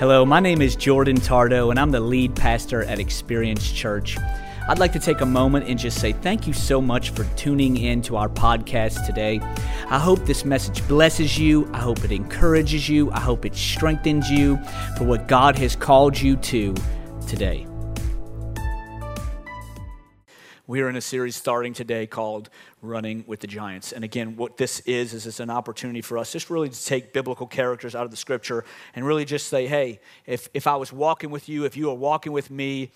Hello, my name is Jordan Tardo, and I'm the lead pastor at Experience Church. I'd like to take a moment and just say thank you so much for tuning in to our podcast today. I hope this message blesses you. I hope it encourages you. I hope it strengthens you for what God has called you to today. We are in a series starting today called Running with the Giants. And again, what this is, is it's an opportunity for us just really to take biblical characters out of the scripture and really just say, hey, if, if I was walking with you, if you were walking with me,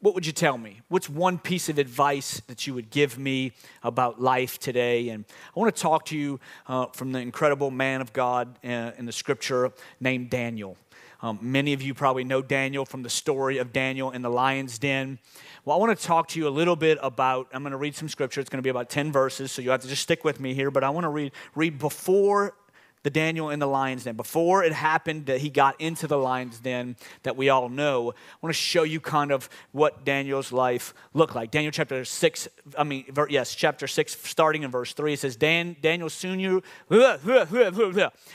what would you tell me? What's one piece of advice that you would give me about life today? And I want to talk to you uh, from the incredible man of God uh, in the scripture named Daniel. Um, many of you probably know Daniel from the story of Daniel in the lion's den. Well, I want to talk to you a little bit about, I'm going to read some scripture. It's going to be about 10 verses, so you have to just stick with me here. But I want to read, read before the Daniel in the lion's den. Before it happened that he got into the lion's den that we all know, I want to show you kind of what Daniel's life looked like. Daniel chapter 6, I mean, yes, chapter 6, starting in verse 3, it says, Dan, Daniel soon you,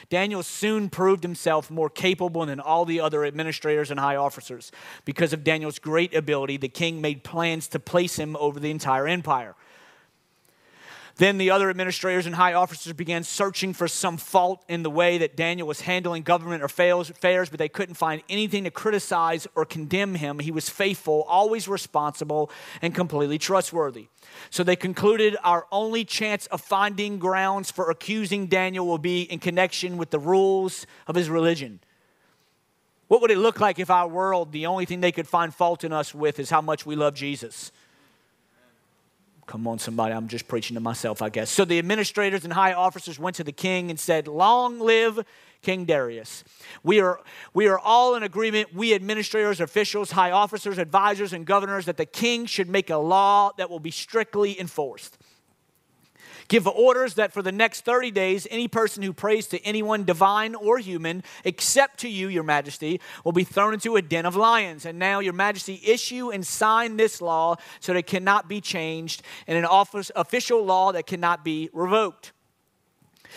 Daniel soon proved himself more capable than all the other administrators and high officers. Because of Daniel's great ability, the king made plans to place him over the entire empire. Then the other administrators and high officers began searching for some fault in the way that Daniel was handling government affairs, but they couldn't find anything to criticize or condemn him. He was faithful, always responsible, and completely trustworthy. So they concluded our only chance of finding grounds for accusing Daniel will be in connection with the rules of his religion. What would it look like if our world, the only thing they could find fault in us with is how much we love Jesus? Come on, somebody, I'm just preaching to myself, I guess. So the administrators and high officers went to the king and said, Long live King Darius. We are, we are all in agreement, we administrators, officials, high officers, advisors, and governors, that the king should make a law that will be strictly enforced. Give orders that for the next 30 days, any person who prays to anyone, divine or human, except to you, your majesty, will be thrown into a den of lions. And now, your majesty, issue and sign this law so that it cannot be changed, and an office, official law that cannot be revoked.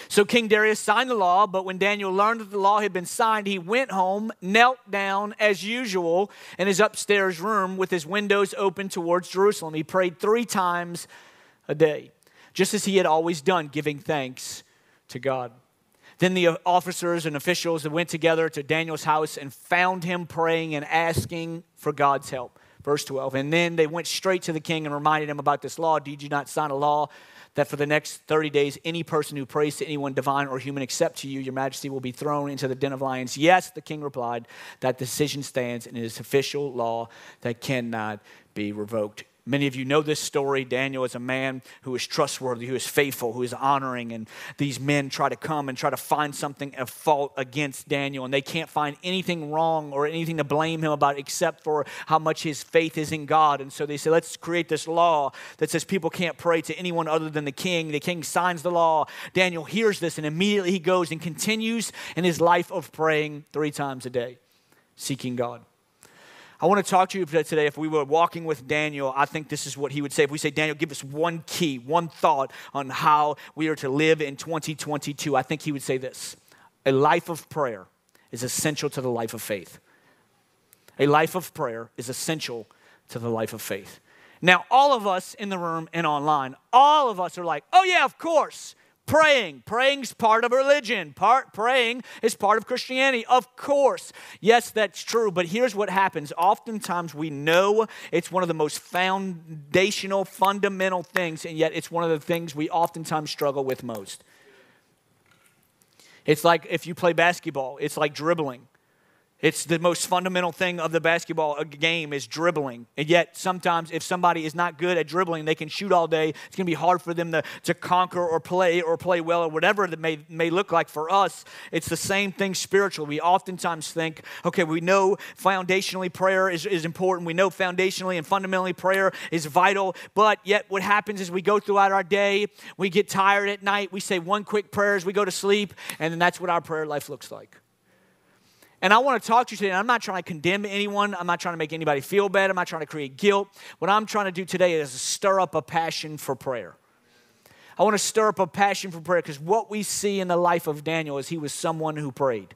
So King Darius signed the law, but when Daniel learned that the law had been signed, he went home, knelt down as usual in his upstairs room with his windows open towards Jerusalem. He prayed three times a day just as he had always done, giving thanks to God. Then the officers and officials went together to Daniel's house and found him praying and asking for God's help. Verse 12. And then they went straight to the king and reminded him about this law. Did you not sign a law that for the next 30 days, any person who prays to anyone divine or human except to you, your majesty, will be thrown into the den of lions? Yes, the king replied, that decision stands and it is official law that cannot be revoked. Many of you know this story. Daniel is a man who is trustworthy, who is faithful, who is honoring. And these men try to come and try to find something of fault against Daniel. And they can't find anything wrong or anything to blame him about except for how much his faith is in God. And so they say, let's create this law that says people can't pray to anyone other than the king. The king signs the law. Daniel hears this and immediately he goes and continues in his life of praying three times a day, seeking God. I want to talk to you today. If we were walking with Daniel, I think this is what he would say. If we say, Daniel, give us one key, one thought on how we are to live in 2022, I think he would say this A life of prayer is essential to the life of faith. A life of prayer is essential to the life of faith. Now, all of us in the room and online, all of us are like, oh, yeah, of course praying. Praying's part of religion. Part praying is part of Christianity. Of course. Yes, that's true, but here's what happens. Oftentimes we know it's one of the most foundational, fundamental things, and yet it's one of the things we oftentimes struggle with most. It's like if you play basketball, it's like dribbling. It's the most fundamental thing of the basketball uh, game is dribbling. And yet, sometimes if somebody is not good at dribbling, they can shoot all day. It's going to be hard for them to, to conquer or play or play well or whatever it may, may look like for us. It's the same thing spiritually. We oftentimes think, okay, we know foundationally prayer is, is important. We know foundationally and fundamentally prayer is vital. But yet, what happens is we go throughout our day, we get tired at night, we say one quick prayer as we go to sleep, and then that's what our prayer life looks like. And I want to talk to you today. I'm not trying to condemn anyone. I'm not trying to make anybody feel bad. I'm not trying to create guilt. What I'm trying to do today is stir up a passion for prayer. I want to stir up a passion for prayer because what we see in the life of Daniel is he was someone who prayed.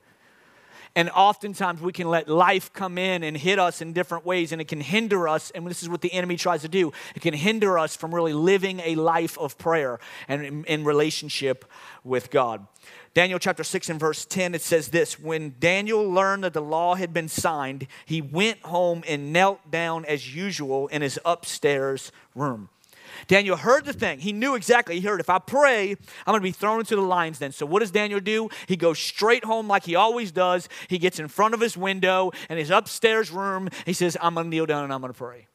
And oftentimes we can let life come in and hit us in different ways, and it can hinder us. And this is what the enemy tries to do it can hinder us from really living a life of prayer and in, relationship with God. Daniel chapter 6 and verse 10, it says this When Daniel learned that the law had been signed, he went home and knelt down as usual in his upstairs room. Daniel heard the thing. He knew exactly. He heard, if I pray, I'm going to be thrown into the lions then. So what does Daniel do? He goes straight home like he always does. He gets in front of his window in his upstairs room. He says, I'm going to kneel down and I'm going to pray.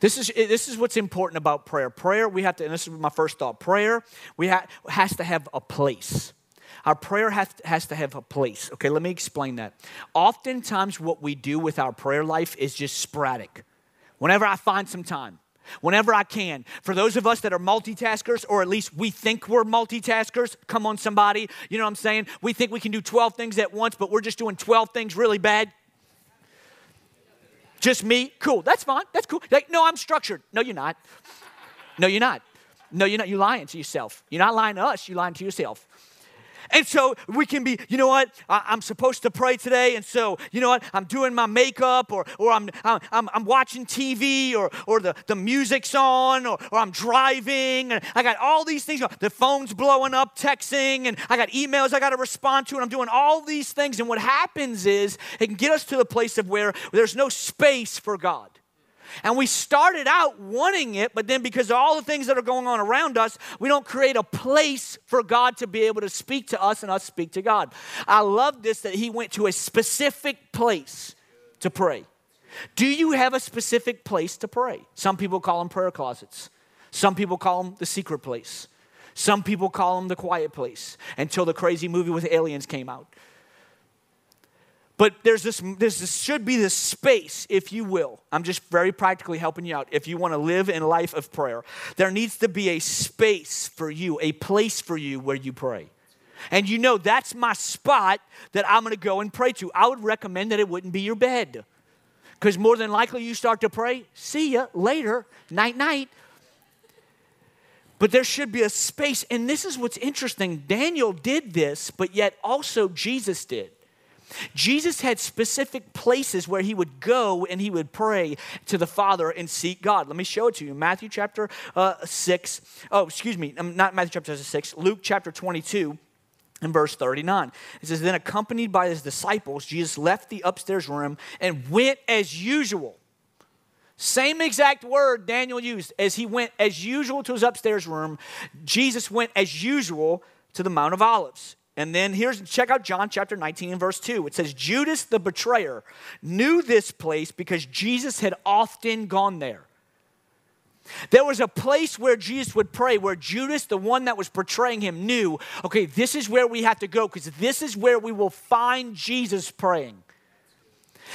This is, this is what's important about prayer. Prayer, we have to, and this is my first thought prayer we ha- has to have a place. Our prayer has, has to have a place. Okay, let me explain that. Oftentimes, what we do with our prayer life is just sporadic. Whenever I find some time, whenever I can. For those of us that are multitaskers, or at least we think we're multitaskers, come on, somebody, you know what I'm saying? We think we can do 12 things at once, but we're just doing 12 things really bad. Just me? Cool. That's fine. That's cool. Like, no, I'm structured. No, you're not. No, you're not. No, you're not. You're lying to yourself. You're not lying to us. You're lying to yourself. And so we can be, you know what, I, am supposed to pray today, and so, you know what, I'm doing my makeup, or, or I'm, I'm, I'm watching TV, or, or the, the music's on, or, or I'm driving, and I got all these things. The phone's blowing up, texting, and I got emails I got to respond to, and I'm doing all these things. And what happens is it can get us to the place of where there's no space for God. And we started out wanting it, but then because of all the things that are going on around us, we don't create a place for God to be able to speak to us and us speak to God. I love this that he went to a specific place to pray. Do you have a specific place to pray? Some people call them prayer closets. Some people call them the secret place. Some people call them the quiet place until the crazy movie with aliens came out. But there's this, this should be this space, if you will. I'm just very practically helping you out. If you want to live in a life of prayer, there needs to be a space for you, a place for you where you pray. And you know that's my spot that I'm going to go and pray to. I would recommend that it wouldn't be your bed. Because more than likely you start to pray, see ya later, night night. But there should be a space. And this is what's interesting. Daniel did this, but yet also Jesus did. Jesus had specific places where he would go and he would pray to the Father and seek God. Let me show it to you. Matthew chapter uh, 6. Oh, excuse me, um, not Matthew chapter 6, Luke chapter 22 in verse 39. It says, Then accompanied by his disciples, Jesus left the upstairs room and went as usual. Same exact word Daniel used as he went as usual to his upstairs room. Jesus went as usual to the Mount of Olives. And then here's check out John chapter 19 and verse 2. It says, Judas the betrayer knew this place because Jesus had often gone there. There was a place where Jesus would pray, where Judas, the one that was betraying him, knew, okay, this is where we have to go because this is where we will find Jesus praying.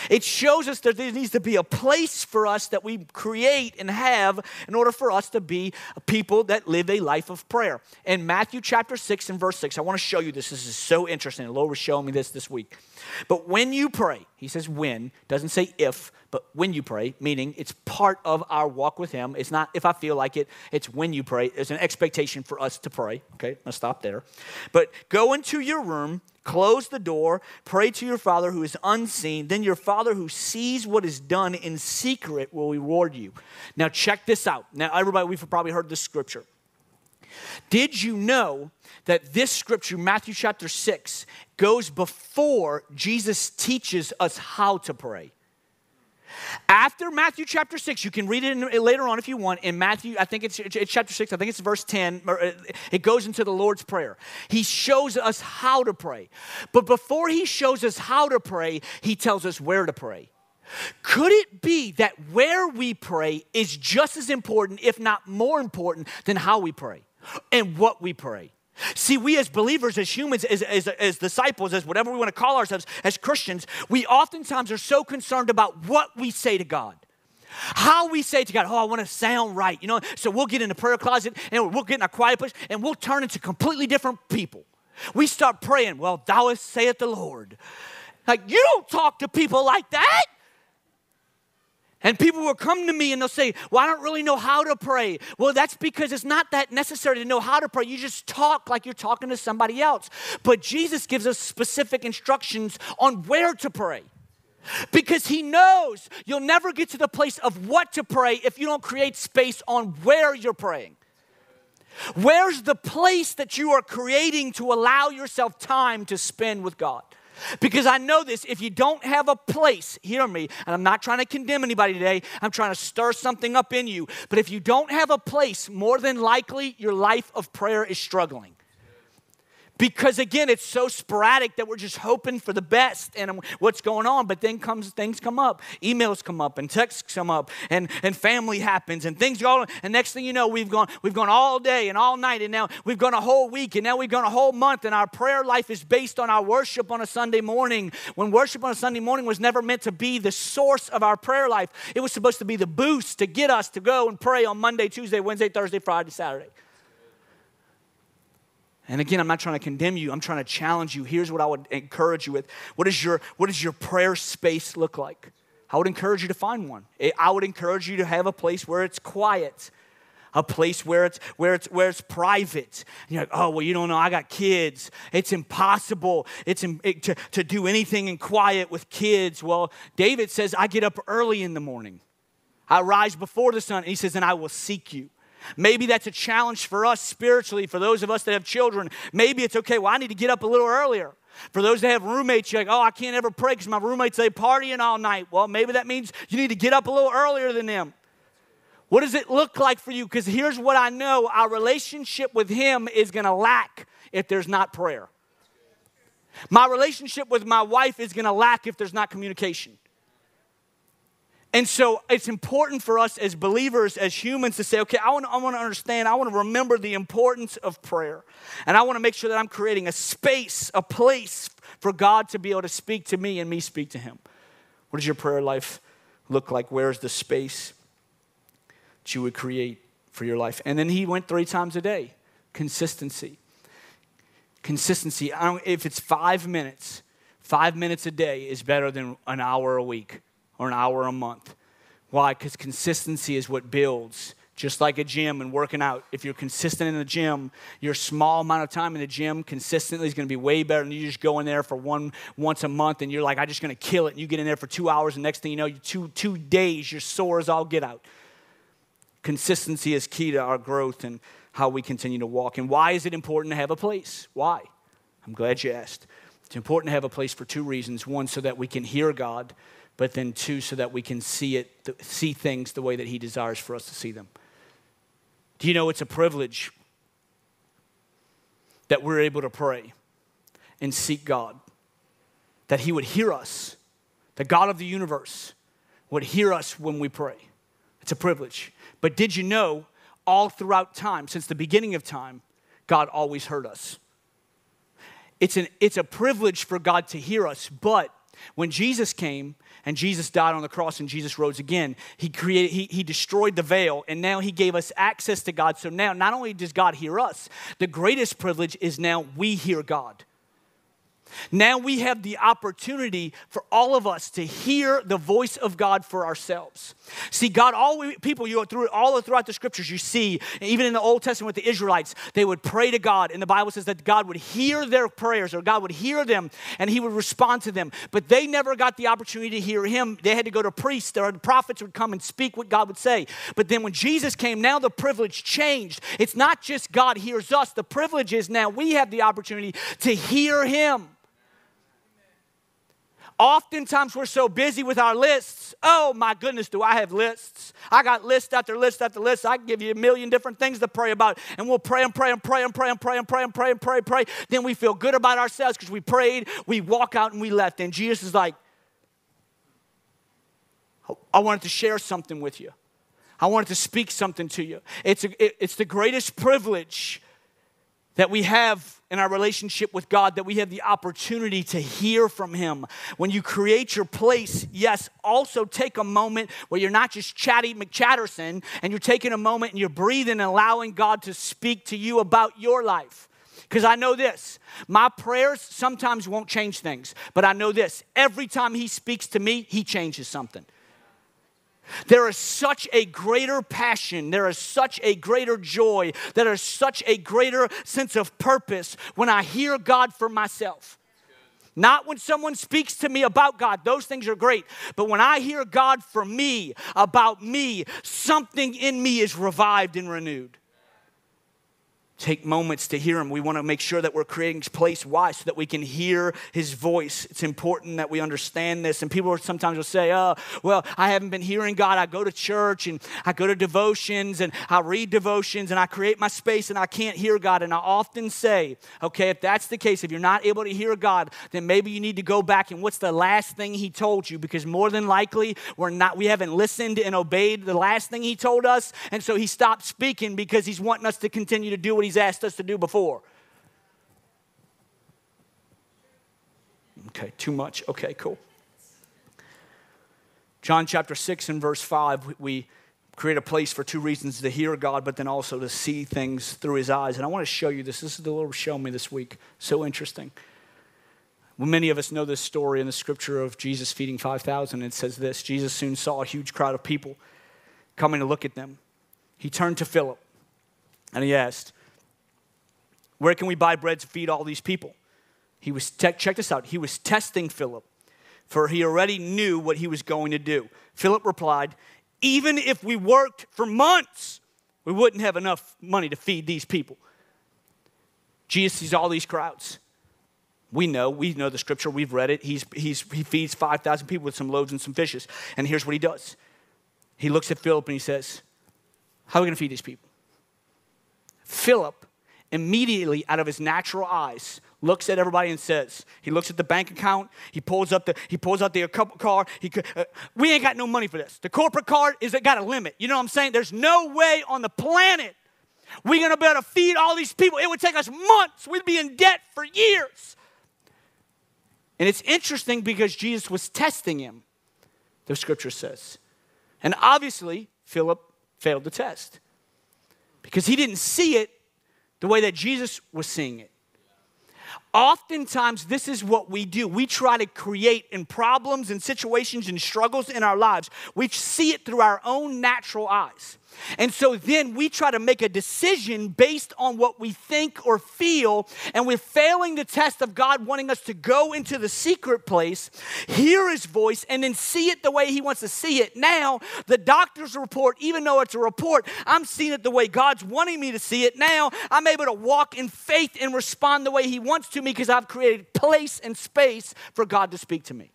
It shows us that there needs to be a place for us that we create and have in order for us to be people that live a life of prayer. In Matthew chapter 6 and verse 6, I want to show you this. This is so interesting. The Lord was showing me this this week. But when you pray, he says when, doesn't say if, but when you pray, meaning it's part of our walk with Him. It's not if I feel like it, it's when you pray. There's an expectation for us to pray. Okay, I'll stop there. But go into your room, close the door, pray to your Father who is unseen. Then your Father who sees what is done in secret will reward you. Now, check this out. Now, everybody, we've probably heard this scripture. Did you know that this scripture, Matthew chapter 6, goes before Jesus teaches us how to pray? After Matthew chapter 6, you can read it in, later on if you want. In Matthew, I think it's, it's chapter 6, I think it's verse 10. Uh, it goes into the Lord's Prayer. He shows us how to pray. But before he shows us how to pray, he tells us where to pray. Could it be that where we pray is just as important, if not more important, than how we pray and what we pray? See, we as believers, as humans, as, as, as, disciples, as whatever we want to call ourselves, as Christians, we oftentimes are so concerned about what we say to God. How we say to God, oh, I want to sound right, you know. So we'll get in the prayer closet and we'll get in a quiet place and we'll turn into completely different people. We start praying, well, thou saith the Lord. Like, you don't talk to people like that. And people will come to me and they'll say, Well, I don't really know how to pray. Well, that's because it's not that necessary to know how to pray. You just talk like you're talking to somebody else. But Jesus gives us specific instructions on where to pray. Because he knows you'll never get to the place of what to pray if you don't create space on where you're praying. Where's the place that you are creating to allow yourself time to spend with God? Because I know this, if you don't have a place, hear me, and I'm not trying to condemn anybody today, I'm trying to stir something up in you. But if you don't have a place, more than likely your life of prayer is struggling because again it's so sporadic that we're just hoping for the best and what's going on but then comes things come up. Emails come up and texts come up and, and family happens and things go on. And next thing you know we've gone we've gone all day and all night and now we've gone a whole week and now we've gone a whole month and our prayer life is based on our worship on a sunday morning when worship on a sunday morning was never meant to be the source of our prayer life. It was supposed to be the boost to get us to go and pray on monday tuesday wednesday thursday friday saturday and again, I'm not trying to condemn you. I'm trying to challenge you. Here's what I would encourage you with. What, is your, what does your prayer space look like? I would encourage you to find one. Eh, I would encourage you to have a place where it's quiet, a place where it's where it's where it's private. And you're like, oh well, you don't know. I got kids. It's impossible. It's it, to to do anything in quiet with kids. Well, David says, I get up early in the morning. I rise before the sun. And he says, and I will seek you. Maybe that's a challenge for us spiritually, for those of us that have children. Maybe it's okay, well, I need to get up a little earlier. For those that have roommates, you're like, oh, I can't ever pray because my roommates, they partying all night. Well, maybe that means you need to get up a little earlier than them. What does it look like for you? Because here's what I know our relationship with Him is going to lack if there's not prayer. My relationship with my wife is going to lack if there's not communication. And so it's important for us as believers, as humans, to say, okay, I want, I want to understand, I want to remember the importance of prayer. And I want to make sure that I'm creating a space, a place for God to be able to speak to me and me speak to Him. What does your prayer life look like? Where's the space that you would create for your life? And then He went three times a day. Consistency. Consistency. if it's five minutes, five minutes a day is better than an hour a week or an hour a month. Why? Because consistency is what builds. Just like a gym and working out. If you're consistent in the gym, your small amount of time in the gym consistently is going to be way better than you just go in there for one once a month and you're like, I'm just going to kill it. And you get in there for two hours, and next thing you know, two, two days, you're sore as all get out. Consistency is key to our growth and how we continue to walk. And why is it important to have a place? Why? I'm glad you asked. It's important to have a place for two reasons. One, so that we can hear God but then two, so that we can see it, see things the way that He desires for us to see them. Do you know it's a privilege that we're able to pray and seek God? That He would hear us, the God of the universe would hear us when we pray. It's a privilege. But did you know, all throughout time, since the beginning of time, God always heard us? It's, an, it's a privilege for God to hear us, but when Jesus came and Jesus died on the cross and Jesus rose again, he created he, he destroyed the veil and now he gave us access to God. So now not only does God hear us, the greatest privilege is now we hear God. Now we have the opportunity for all of us to hear the voice of God for ourselves. See, God, all people, you go through all throughout the scriptures, you see, even in the Old Testament with the Israelites, they would pray to God, and the Bible says that God would hear their prayers, or God would hear them, and He would respond to them. But they never got the opportunity to hear Him. They had to go to priests, or the prophets would come and speak what God would say. But then when Jesus came, now the privilege changed. It's not just God hears us, the privilege is now we have the opportunity to hear Him. Oftentimes we're so busy with our lists. Oh my goodness, do I have lists? I got list after list after list. I can give you a million different things to pray about. And we'll pray and pray and pray and pray and pray and pray and pray and pray, and pray. Then we feel good about ourselves because we prayed, we walk out and we left. And Jesus is like, I wanted to share something with you. I wanted to speak something to you. It's, a, it, it's the greatest privilege that we have in our relationship with God that we have the opportunity to hear from Him. When you create your place, yes, also take a moment where you're not just chatty McChatterson and you're taking a moment and you're breathing and allowing God to speak to you about your life. Because I know this my prayers sometimes won't change things, but I know this every time He speaks to me, He changes something. There is such a greater passion, there is such a greater joy, there is such a greater sense of purpose when I hear God for myself. Not when someone speaks to me about God, those things are great. But when I hear God for me, about me, something in me is revived and renewed take moments to hear him. We want to make sure that we're creating place. Why? So that we can hear his voice. It's important that we understand this. And people sometimes will say, oh, well, I haven't been hearing God. I go to church and I go to devotions and I read devotions and I create my space and I can't hear God. And I often say, okay, if that's the case, if you're not able to hear God, then maybe you need to go back and what's the last thing he told you? Because more than likely, we're not, we haven't listened and obeyed the last thing he told us. And so he stopped speaking because he's wanting us to continue to do what he's asked us to do before. Okay, too much. Okay, cool. John chapter 6 and verse 5, we create a place for two reasons to hear God, but then also to see things through his eyes. And I want to show you this. This is the Lord showing me this week. So interesting. Well, many of us know this story in the scripture of Jesus feeding 5,000. It says this Jesus soon saw a huge crowd of people coming to look at them. He turned to Philip and he asked, where can we buy bread to feed all these people? He was, te- check this out, he was testing Philip, for he already knew what he was going to do. Philip replied, Even if we worked for months, we wouldn't have enough money to feed these people. Jesus sees all these crowds. We know, we know the scripture, we've read it. He's, he's, he feeds 5,000 people with some loaves and some fishes. And here's what he does he looks at Philip and he says, How are we going to feed these people? Philip immediately out of his natural eyes looks at everybody and says he looks at the bank account he pulls up the he pulls out the card he uh, we ain't got no money for this. The corporate card is it got a limit. You know what i'm saying? There's no way on the planet we're to be able to feed all these people. It would take us months. We'd be in debt for years. And it's interesting because jesus was testing him the scripture says. And obviously philip failed the test because he didn't see it the way that Jesus was seeing it. Oftentimes, this is what we do. We try to create in problems and situations and struggles in our lives. We see it through our own natural eyes. And so then we try to make a decision based on what we think or feel, and we're failing the test of God wanting us to go into the secret place, hear His voice, and then see it the way He wants to see it. Now, the doctor's report, even though it's a report, I'm seeing it the way God's wanting me to see it. Now, I'm able to walk in faith and respond the way He wants to me because I've created place and space for God to speak to me.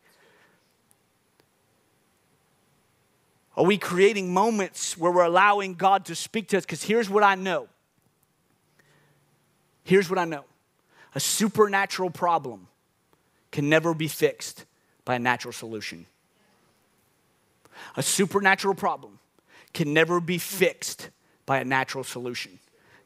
Are we creating moments where we're allowing God to speak to us? Because here's what I know. Here's what I know a supernatural problem can never be fixed by a natural solution. A supernatural problem can never be fixed by a natural solution.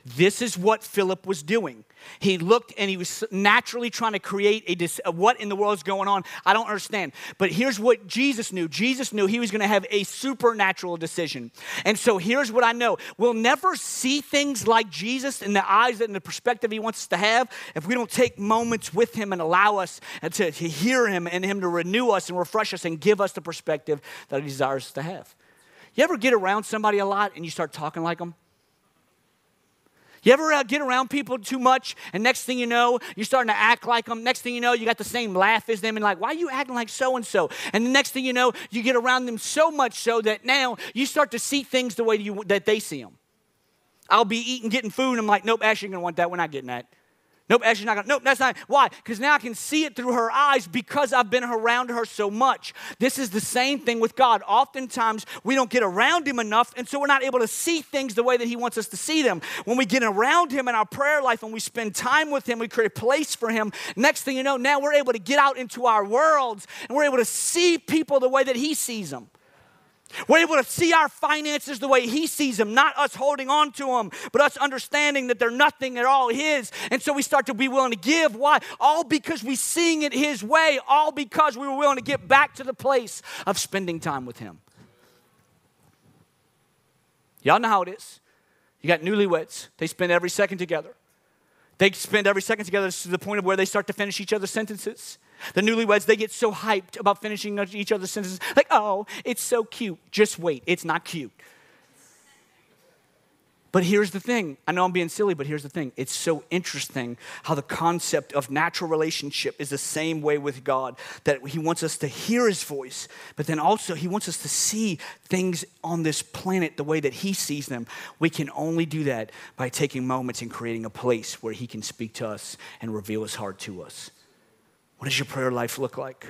This is what Philip was doing. He looked and he was naturally trying to create a dis- what in the world is going on. I don't understand. But here's what Jesus knew Jesus knew he was going to have a supernatural decision. And so here's what I know we'll never see things like Jesus in the eyes and the perspective he wants us to have if we don't take moments with him and allow us to, to hear him and him to renew us and refresh us and give us the perspective that he desires us to have. You ever get around somebody a lot and you start talking like them? You ever uh, get around people too much, and next thing you know, you're starting to act like them. Next thing you know, you got the same laugh as them, and like, why are you acting like so and so? And the next thing you know, you get around them so much so that now you start to see things the way you, that they see them. I'll be eating, getting food, and I'm like, nope, Ashley, you're gonna want that. We're not getting that. Nope, Ashley's not gonna. Nope, that's not. Why? Because now I can see it through her eyes because I've been around her so much. This is the same thing with God. Oftentimes we don't get around Him enough, and so we're not able to see things the way that He wants us to see them. When we get around Him in our prayer life and we spend time with Him, we create a place for Him. Next thing you know, now we're able to get out into our worlds and we're able to see people the way that He sees them. We're able to see our finances the way He sees them, not us holding on to them, but us understanding that they're nothing at all His. And so we start to be willing to give. Why? All because we seeing it His way, all because we were willing to get back to the place of spending time with Him. Y'all know how it is. You got newlyweds, they spend every second together. They spend every second together to the point of where they start to finish each other's sentences. The newlyweds, they get so hyped about finishing each other's sentences, like, oh, it's so cute. Just wait, it's not cute. But here's the thing I know I'm being silly, but here's the thing. It's so interesting how the concept of natural relationship is the same way with God, that He wants us to hear His voice, but then also He wants us to see things on this planet the way that He sees them. We can only do that by taking moments and creating a place where He can speak to us and reveal His heart to us. What does your prayer life look like?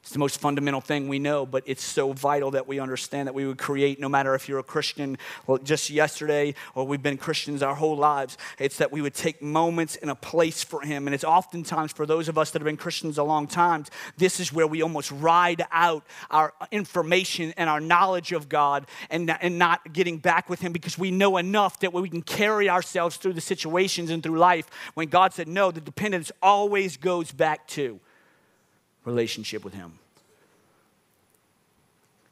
It's the most fundamental thing we know, but it's so vital that we understand that we would create, no matter if you're a Christian well, just yesterday or we've been Christians our whole lives, it's that we would take moments in a place for Him. And it's oftentimes for those of us that have been Christians a long time, this is where we almost ride out our information and our knowledge of God and, and not getting back with Him because we know enough that we can carry ourselves through the situations and through life when God said, no, the dependence always goes back to relationship with Him.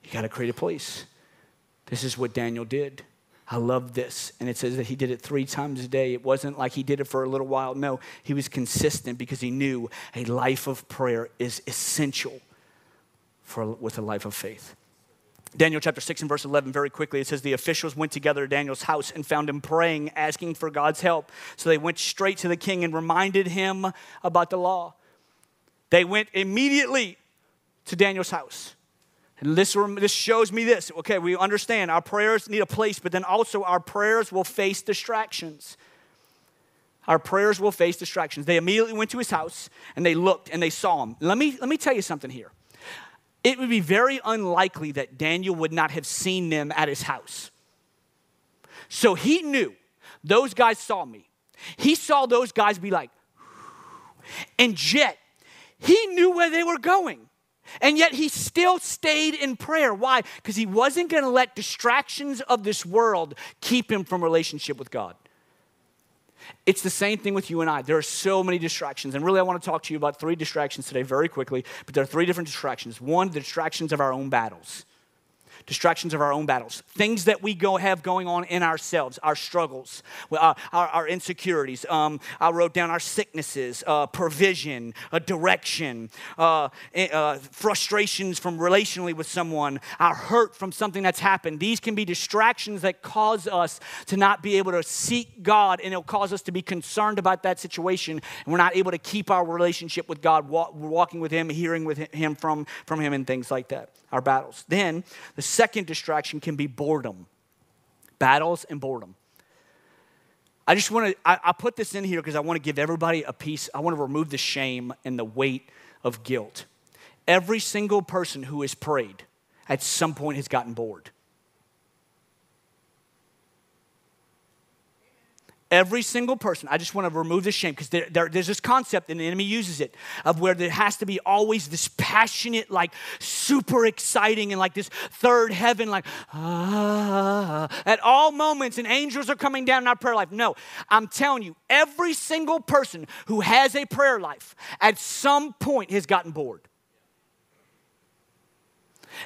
You got to create a place. This is what Daniel did. I love this. And it says that he did it three times a day. It wasn't like he did it for a little while. No, he was consistent because he knew a life of prayer is essential for, with a life of faith. Daniel chapter 6 and verse 11, very quickly, it says, The officials went together to Daniel's house and found him praying, asking for God's help. So they went straight to the king and reminded him about the law. They went immediately to Daniel's house. And this, this shows me this. Okay, we understand our prayers need a place, but then also our prayers will face distractions. Our prayers will face distractions. They immediately went to his house and they looked and they saw him. Let me, let me tell you something here. It would be very unlikely that Daniel would not have seen them at his house. So he knew those guys saw me. He saw those guys be like, and yet he knew where they were going. And yet he still stayed in prayer. Why? Because he wasn't going to let distractions of this world keep him from relationship with God. It's the same thing with you and I. There are so many distractions. And really, I want to talk to you about three distractions today very quickly. But there are three different distractions. One, the distractions of our own battles distractions of our own battles, things that we go have going on in ourselves, our struggles, our, our, our insecurities. Um, I wrote down our sicknesses, uh, provision, a direction, uh, eh, uh, frustrations from relationally with someone, our hurt from something that's happened. These can be distractions that cause us to not be able to seek God, and it'll cause us to be concerned about that situation, and we're not able to keep our relationship with God, walking with Him, hearing with Him from, from Him, and things like that our battles. Then the second distraction can be boredom, battles and boredom. I just want to, I, I put this in here because I want to give everybody a piece. I want to remove the shame and the weight of guilt. Every single person who has prayed at some point has gotten bored. Every single person, I just want to remove the shame because there, there, there's this concept, and the enemy uses it, of where there has to be always this passionate, like super exciting, and like this third heaven, like, ah, at all moments, and angels are coming down in our prayer life. No, I'm telling you, every single person who has a prayer life at some point has gotten bored.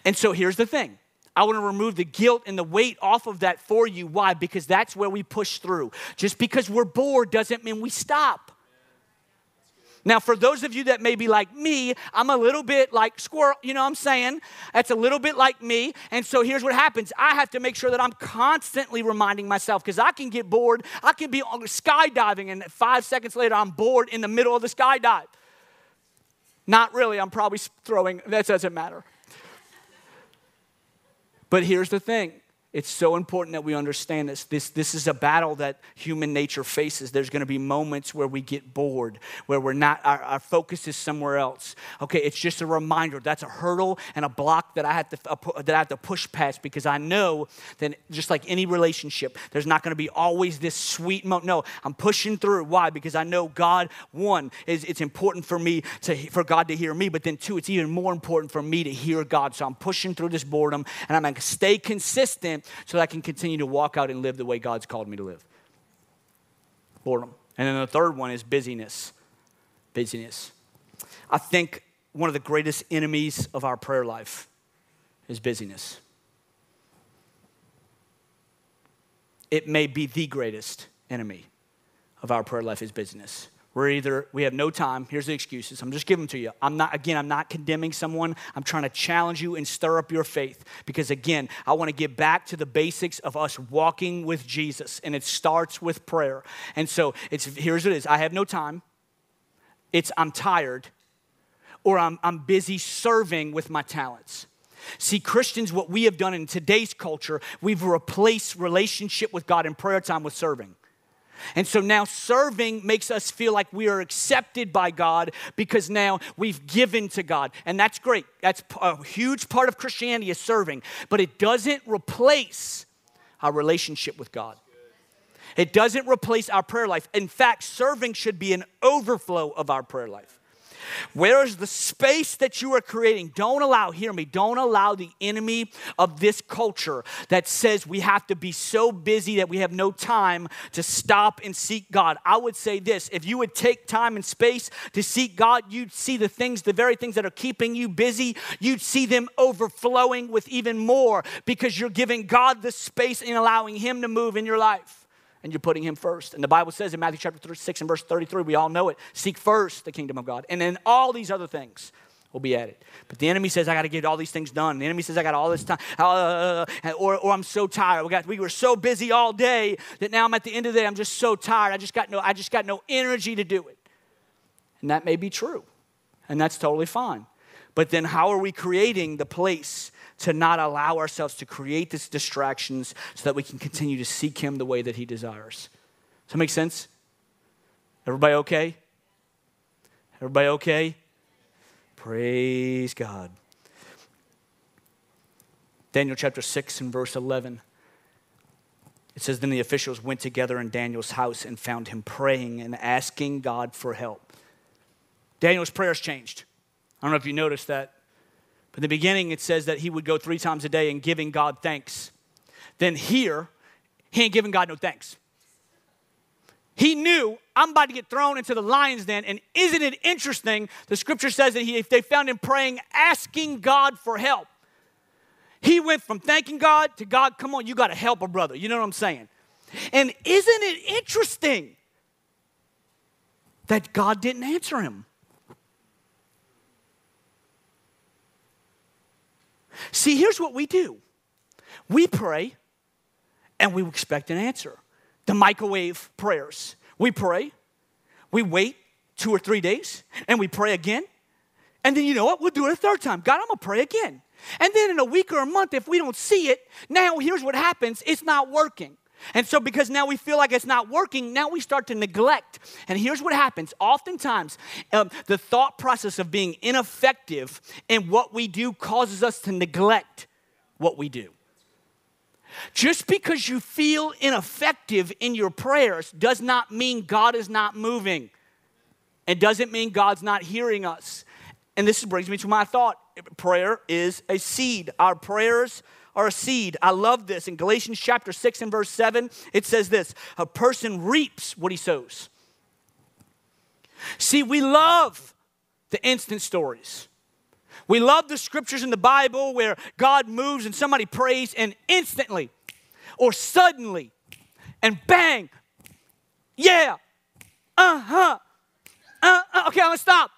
And so here's the thing I want to remove the guilt and the weight off of that for you. Why? Because that's where we push through. Just because we're bored doesn't mean we stop. Now, for those of you that may be like me, I'm a little bit like squirrel, you know what I'm saying? That's a little bit like me. And so here's what happens I have to make sure that I'm constantly reminding myself because I can get bored. I can be skydiving, and five seconds later, I'm bored in the middle of the skydive. Not really, I'm probably throwing, that doesn't matter. But here's the thing it's so important that we understand this. This, this is a battle that human nature faces. There's going to be moments where we get bored, where we're not, our, our focus is somewhere else. Okay, it's just a reminder. That's a hurdle and a block that I have to, uh, that I have to push past because I know that just like any relationship, there's not going to be always this sweet moment. No, I'm pushing through. Why? Because I know God, one, is it's important for me to, for God to hear me, but then two, it's even more important for me to hear God. So I'm pushing through this boredom and I'm going to stay consistent so that I can continue to walk out and live the way God's called me to live. Boredom. And then the third one is busyness. Busyness. I think one of the greatest enemies of our prayer life is busyness. It may be the greatest enemy of our prayer life is busyness. We're either, we have no time. Here's the excuses. I'm just giving them to you. I'm not, again, I'm not condemning someone. I'm trying to challenge you and stir up your faith because, again, I want to get back to the basics of us walking with Jesus, and it starts with prayer. And so it's, here's what it is I have no time. It's I'm tired, or I'm, I'm busy serving with my talents. See, Christians, what we have done in today's culture, we've replaced relationship with God and prayer time with serving. And so now serving makes us feel like we are accepted by God because now we've given to God. And that's great. That's a huge part of Christianity is serving, but it doesn't replace our relationship with God. It doesn't replace our prayer life. In fact, serving should be an overflow of our prayer life. Where is the space that you are creating? Don't allow, hear me, don't allow the enemy of this culture that says we have to be so busy that we have no time to stop and seek God. I would say this if you would take time and space to seek God, you'd see the things, the very things that are keeping you busy, you'd see them overflowing with even more because you're giving God the space and allowing Him to move in your life and you're putting him first. And the Bible says in Matthew chapter 6 and verse 33, we all know it seek first the kingdom of God, and then all these other things will be added. But the enemy says, I got to get all these things done. The enemy says, I got all this time, uh, or, or I'm so tired. We, got, we were so busy all day that now I'm at the end of the day, I'm just so tired. I just got no, I just got no energy to do it. And that may be true, and that's totally fine. But then how are we creating the place to not allow ourselves to create these distractions so that we can continue to seek Him the way that He desires. Does that make sense? Everybody okay? Everybody okay? Praise God. Daniel chapter 6 and verse 11. It says, Then the officials went together in Daniel's house and found him praying and asking God for help. Daniel's prayers changed. I don't know if you noticed that. But in the beginning, it says that he would go three times a day and giving God thanks. Then here, he ain't giving God no thanks. He knew I'm about to get thrown into the lion's den. And isn't it interesting? The scripture says that he, if they found him praying, asking God for help. He went from thanking God to God, come on, you got to help a brother. You know what I'm saying? And isn't it interesting that God didn't answer him? See, here's what we do we pray and we expect an answer. The microwave prayers. We pray, we wait two or three days, and we pray again. And then you know what? We'll do it a third time. God, I'm gonna pray again. And then in a week or a month, if we don't see it, now here's what happens it's not working. And so, because now we feel like it's not working, now we start to neglect. And here's what happens oftentimes, um, the thought process of being ineffective in what we do causes us to neglect what we do. Just because you feel ineffective in your prayers does not mean God is not moving. It doesn't mean God's not hearing us. And this brings me to my thought prayer is a seed. Our prayers are a seed. I love this. In Galatians chapter 6 and verse 7, it says this A person reaps what he sows. See, we love the instant stories. We love the scriptures in the Bible where God moves and somebody prays and instantly or suddenly and bang, yeah, uh huh, uh, uh, okay, I'm gonna stop.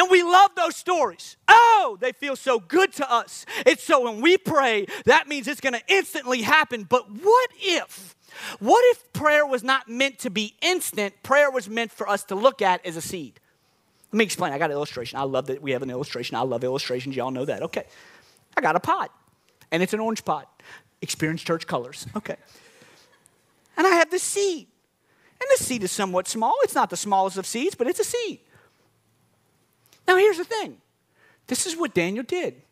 And we love those stories. Oh, they feel so good to us. It's so when we pray, that means it's going to instantly happen. But what if? What if prayer was not meant to be instant? Prayer was meant for us to look at as a seed. Let me explain. I got an illustration. I love that we have an illustration. I love illustrations. Y'all know that. Okay. I got a pot, and it's an orange pot. Experience church colors. Okay. And I have this seed. And the seed is somewhat small. It's not the smallest of seeds, but it's a seed. Now, here's the thing this is what Daniel did.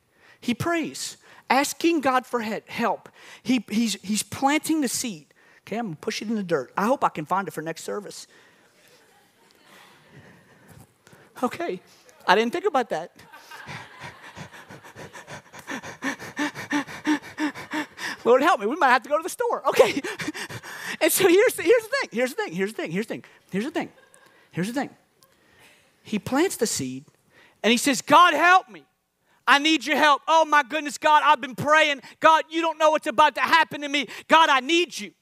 He prays, asking God for help. He, he's, he's planting the seed. Okay, I'm gonna push it in the dirt. I hope I can find it for next service. Okay, I didn't think about that. Lord help me, we might have to go to the store. Okay. And so here's the, here's the thing, here's the thing, here's the thing, here's the thing, here's the thing, here's the thing. He plants the seed and he says, God, help me. I need your help. Oh my goodness, God, I've been praying. God, you don't know what's about to happen to me. God, I need you.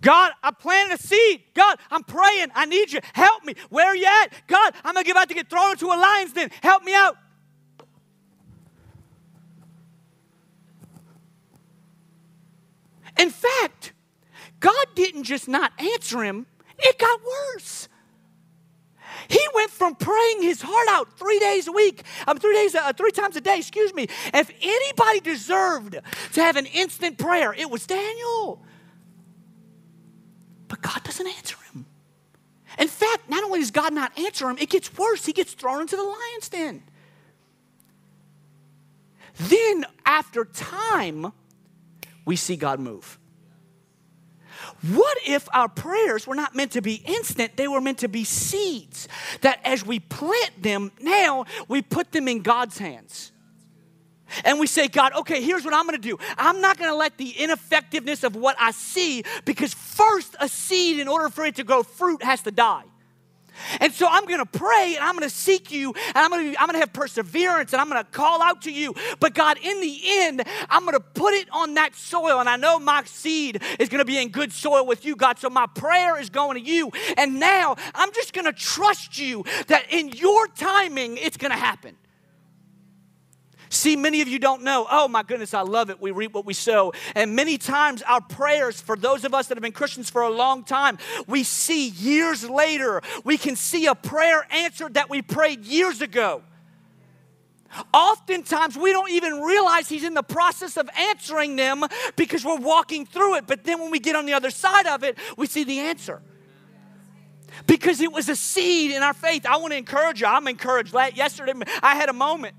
God, I planted a seed. God, I'm praying. I need you. Help me. Where are you at? God, I'm about to get thrown into a lion's den. Help me out. In fact, God didn't just not answer him, it got worse. He went from praying his heart out three days a week, um, three days, uh, three times a day. Excuse me. If anybody deserved to have an instant prayer, it was Daniel. But God doesn't answer him. In fact, not only does God not answer him, it gets worse. He gets thrown into the lion's den. Then, after time, we see God move. What if our prayers were not meant to be instant? They were meant to be seeds that as we plant them, now we put them in God's hands. And we say, God, okay, here's what I'm gonna do. I'm not gonna let the ineffectiveness of what I see, because first, a seed, in order for it to grow fruit, has to die. And so I'm going to pray and I'm going to seek you and I'm going to, have perseverance and I'm going to call out to you. But God, in the end, I'm going to put it on that soil. And I know my seed is going to be in good soil with you, God. So my prayer is going to you. And now I'm just going to trust you that in your timing, it's going to happen. See, many of you don't know. Oh my goodness, I love it. We reap what we sow. And many times, our prayers, for those of us that have been Christians for a long time, we see years later, we can see a prayer answered that we prayed years ago. Oftentimes, we don't even realize He's in the process of answering them because we're walking through it. But then when we get on the other side of it, we see the answer because it was a seed in our faith. I want to encourage you. I'm encouraged. Yesterday, I had a moment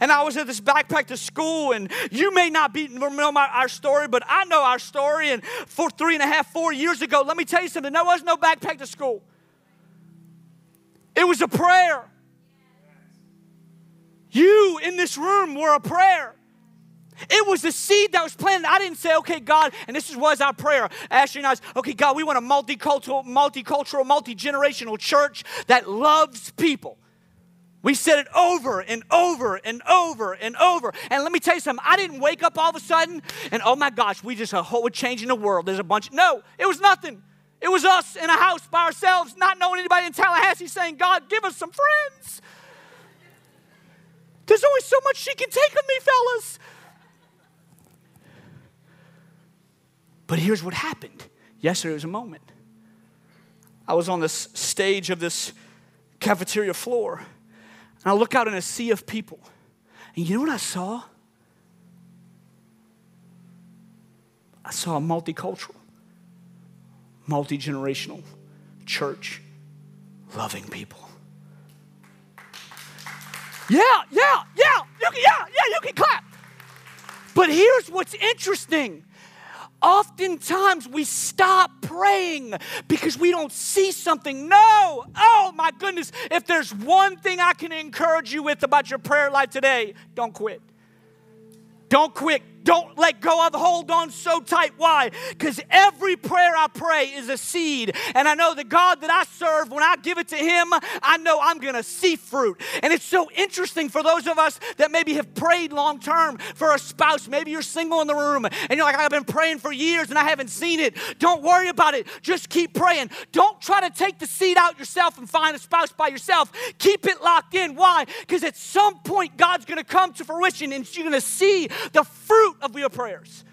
and I was at this backpack to school, and you may not be know my, our story, but I know our story. And for three and a half, four years ago, let me tell you something. There was no backpack to school. It was a prayer. You in this room were a prayer. It was the seed that was planted. I didn't say, okay, God, and this was our prayer. Ashley and I, was, okay, God, we want a multicultural, multicultural, multi-generational church that loves people. We said it over and over and over and over. And let me tell you something. I didn't wake up all of a sudden and oh my gosh, we just a whole we're changing the world. There's a bunch. No, it was nothing. It was us in a house by ourselves, not knowing anybody in Tallahassee, saying, God, give us some friends. There's only so much she can take of me, fellas. But here's what happened. Yesterday was a moment. I was on this stage of this cafeteria floor and I look out in a sea of people. And you know what I saw? I saw a multicultural, multi generational church loving people. Yeah, yeah, yeah, you can, yeah, yeah, you can clap. But here's what's interesting Oftentimes we stop praying because we don't see something. No, oh my goodness. If there's one thing I can encourage you with about your prayer life today, don't quit. Don't quit. Don't let go of hold on so tight. Why? Because every prayer I pray is a seed. And I know the God that I serve, when I give it to Him, I know I'm going to see fruit. And it's so interesting for those of us that maybe have prayed long term for a spouse. Maybe you're single in the room and you're like, I've been praying for years and I haven't seen it. Don't worry about it. Just keep praying. Don't try to take the seed out yourself and find a spouse by yourself. Keep it locked in. Why? Because at some point, God's going to come to fruition and you're going to see the fruit of your prayers.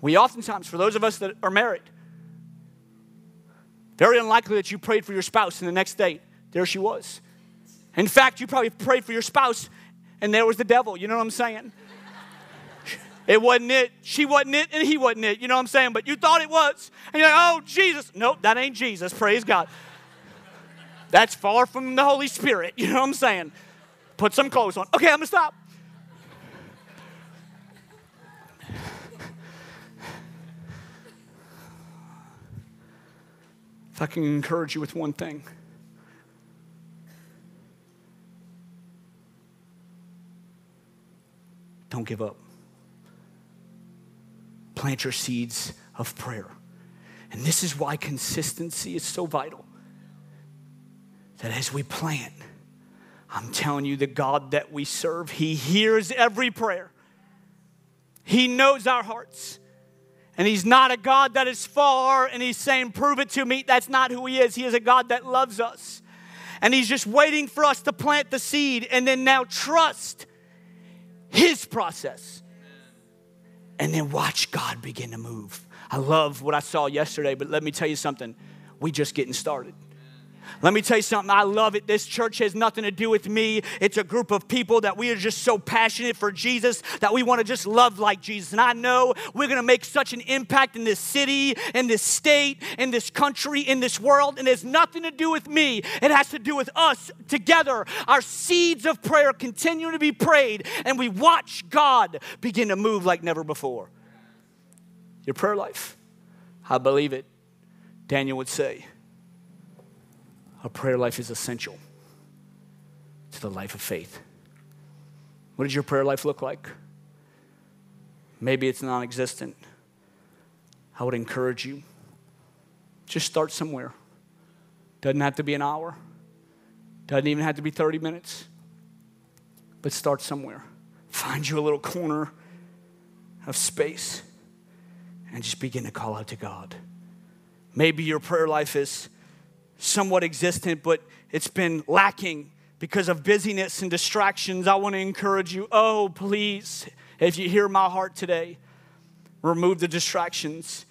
We oftentimes, for those of us that are married, very unlikely that you prayed for your spouse and the next day, there she was. In fact, you probably prayed for your spouse and there was the devil. You know what I'm saying? It wasn't it. She wasn't it, and he wasn't it. You know what I'm saying? But you thought it was. And you're like, oh, Jesus. Nope, that ain't Jesus. Praise God. That's far from the Holy Spirit. You know what I'm saying? Put some clothes on. Okay, I'm going to stop. I can encourage you with one thing. Don't give up. Plant your seeds of prayer. And this is why consistency is so vital. That as we plant, I'm telling you, the God that we serve, He hears every prayer. He knows our hearts. And he's not a God that is far and he's saying, Prove it to me. That's not who he is. He is a God that loves us. And he's just waiting for us to plant the seed and then now trust his process. And then watch God begin to move. I love what I saw yesterday, but let me tell you something. We just getting started. Let me tell you something. I love it. This church has nothing to do with me. It's a group of people that we are just so passionate for Jesus that we want to just love like Jesus. And I know we're going to make such an impact in this city, in this state, in this country, in this world. And it has nothing to do with me. It has to do with us together. Our seeds of prayer continue to be prayed, and we watch God begin to move like never before. Your prayer life, I believe it. Daniel would say, a prayer life is essential to the life of faith. What does your prayer life look like? Maybe it's non existent. I would encourage you just start somewhere. Doesn't have to be an hour, doesn't even have to be 30 minutes, but start somewhere. Find you a little corner of space and just begin to call out to God. Maybe your prayer life is somewhat existent, but it's been lacking because of busyness and distractions. I want to encourage you oh, please, if you hear my heart today, remove the distractions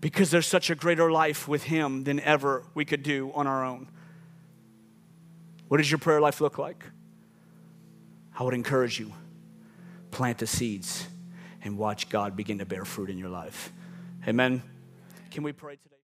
because there's such a greater life with Him than ever we could do on our own. What does your prayer life look like? I would encourage you plant the seeds and watch God begin to bear fruit in your life. Amen. Can we pray today?